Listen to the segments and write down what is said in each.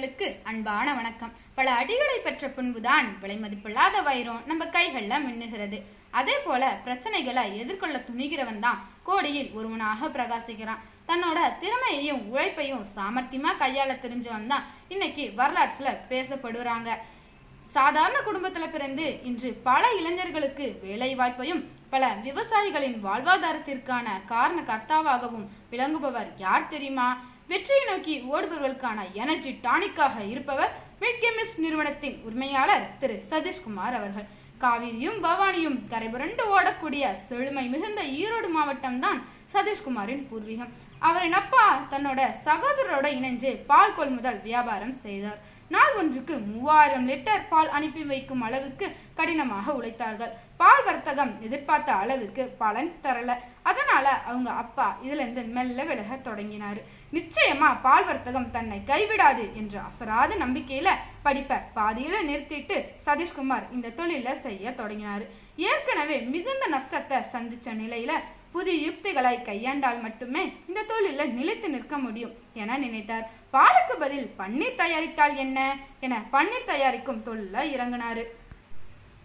நேயர்களுக்கு அன்பான வணக்கம். பல அடிகளை பெற்ற பின்புதான் விலை மதிப்பில்லாத வைரம் நம்ம கைகள்ல மின்னுகிறது. அதே போல பிரச்சனைகளை எதிர்கொள்ள துணிகிறவன் தான் கோடியில் ஒருவனாக பிரகாசிக்கிறான். தன்னோட திறமையையும் உழைப்பையும் சாமர்த்தியமா கையாள தெரிஞ்சவன் தான் இன்னைக்கு வரலாற்றுல பேசப்படுறாங்க. சாதாரண குடும்பத்துல பிறந்து இன்று பல இளைஞர்களுக்கு வேலை வாய்ப்பையும் பல விவசாயிகளின் வாழ்வாதாரத்திற்கான காரண கர்த்தாவாகவும் விளங்குபவர் யார் தெரியுமா? வெற்றியை நோக்கி ஓடுபவர்களுக்கான எனர்ஜி டானிக்காக இருப்பவர் மில்கெமிஸ்ட் நிறுவனத்தின் உரிமையாளர் திரு சதீஷ்குமார் அவர்கள். காவிரியும் பவானியும் கரைபுரண்டு ஓடக்கூடிய செழுமை மிகுந்த ஈரோடு மாவட்டம்தான் சதீஷ்குமாரின் பூர்வீகம். அவரின் அப்பா தன்னோட சகோதரரோட இணைஞ்சு பால் கொள்முதல் வியாபாரம் செய்தார். நாள் ஒன்றுக்கு மூவாயிரம் லிட்டர் பால் அனுப்பி வைக்கும் அளவுக்கு கடினமாக உழைத்தார்கள். பால் வர்த்தகம் எதிர்பார்த்த அளவுக்கு பலன் தரல. அதனால அவங்க அப்பா இதுல இருந்து மெல்ல விலக தொடங்கினாரு. நிச்சயமா பால் வர்த்தகம் தன்னை கைவிடாது என்ற அசராத நம்பிக்கையில படிப்ப பாதியில நிறுத்திட்டு சதீஷ்குமார் இந்த தொழில செய்ய தொடங்கினாரு. ஏற்கனவே மிகுந்த நஷ்டத்தை சந்திச்ச நிலையில புதிய யுக்திகளை கையாண்டால் மட்டுமே இந்த தொழிலில் நிலைத்து நிற்க முடியும் என நினைத்தார். பாலுக்கு பதில் பன்னீர் தயாரித்தால் என்ன? என பன்னீர் தயாரிக்கும் தொழில இறங்கினாரு.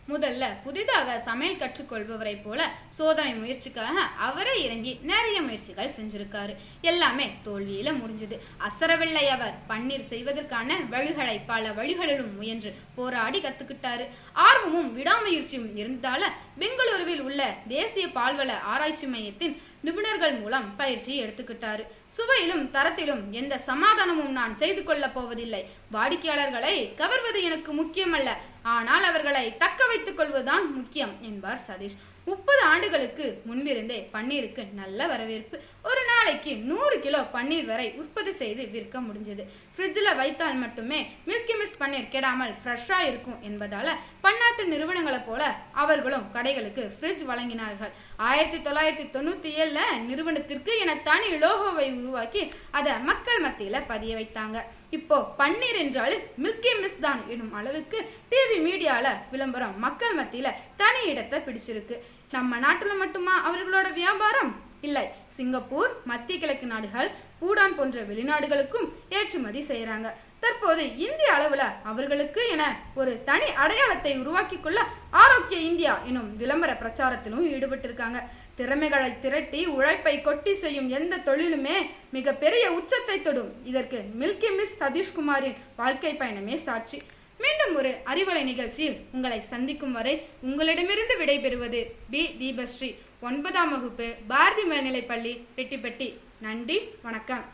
முதல்ல புதிதாக சமையல் கற்றுக்கொள்பவரை போல சோதனை முயற்சிக்காக அவரே இறங்கி நிறைய முயற்சிகள் செஞ்சிருக்காரு. எல்லாமே தோல்வியில முடிஞ்சது. அசரவில்லை அவர். பன்னீர் செய்வதற்கான வழிகளை பல வழிகளிலும் முயன்று போராடி கத்துக்கிட்டாரு. ஆர்வமும் விடாமுயற்சியும் இருந்தால பெங்களூருவில் உள்ள தேசிய பால்வள ஆராய்ச்சி மையத்தின் நிபுணர்கள் மூலம் பயிற்சி எடுத்துக்கிட்டாரு. சுவையிலும் தரத்திலும் எந்த சமாதானமும் நான் செய்து கொள்ளப் போவதில்லை. வாடிக்கையாளர்களை கவர்வது எனக்கு முக்கியமல்ல. ஆனால் அவர்களை தக்க வைத்துக் கொள்வதுதான் முக்கியம் என்பார் சதீஷ். முப்பது ஆண்டுகளுக்கு முன்பிருந்தே பன்னீருக்கு நல்ல வரவேற்பு. ஒரு நாளைக்கு நூறு கிலோ பன்னீர் வரை உற்பத்தி செய்து விற்க முடிஞ்சது. ஃப்ரிட்ஜில் வைத்தால் மட்டுமே மில்கி மிஸ் பன்னீர் கெடாமல் ஃப்ரெஷ்ஷாக இருக்கும் என்பதால் பன்னாட்டு நிறுவனங்களைப் போல அவர்களும் கடைகளுக்கு ஃப்ரிட்ஜ் வழங்கினார்கள். ஆயிரத்தி தொள்ளாயிரத்தி தொண்ணூற்றி ஏழில் நிறுவனத்திற்கு என தனி லோகோவை உருவாக்கி அதை மக்கள் மத்தியில் பதிய வைத்தாங்க. இப்போ பன்னீர் என்றாலும் மில்கி மிஸ் தான் எனும் அளவுக்கு டிவி மீடியால விளம்பரம் மக்கள் மத்தியில தனி இடத்தை பிடிச்சிருக்கு. நம்ம நாட்டுல மட்டுமா அவர்களோட வியாபாரம்? இல்லை சிங்கப்பூர் மத்திய கிழக்கு நாடுகள் பூடான் போன்ற வெளிநாடுகளுக்கும் ஏற்றுமதி செய்யறாங்க. தற்போது இந்திய அளவுல அவர்களுக்கு என ஒரு தனி அடையாளத்தை உருவாக்கி கொள்ள ஆரோக்கிய இந்தியா எனும் விளம்பர பிரச்சாரத்திலும் ஈடுபட்டிருக்காங்க. திறமைகளை திரட்டி உழைப்பை கொட்டி செய்யும் எந்த தொழிலுமே மிக பெரிய உச்சத்தை தொடும். இதற்கு மில்கி மிஸ் சதீஷ்குமாரின் வாழ்க்கை பயணமே சாட்சி. மீண்டும் ஒரு அறிவலை நிகழ்ச்சியில் உங்களை சந்திக்கும் வரை உங்களிடமிருந்து விடைபெறுவது பி தீபஸ்ரீ. ஒன்பதாம் வகுப்பு பாரதி மேல்நிலைப்பள்ளி ரெட்டிப்பட்டி நன்றி வணக்கம்.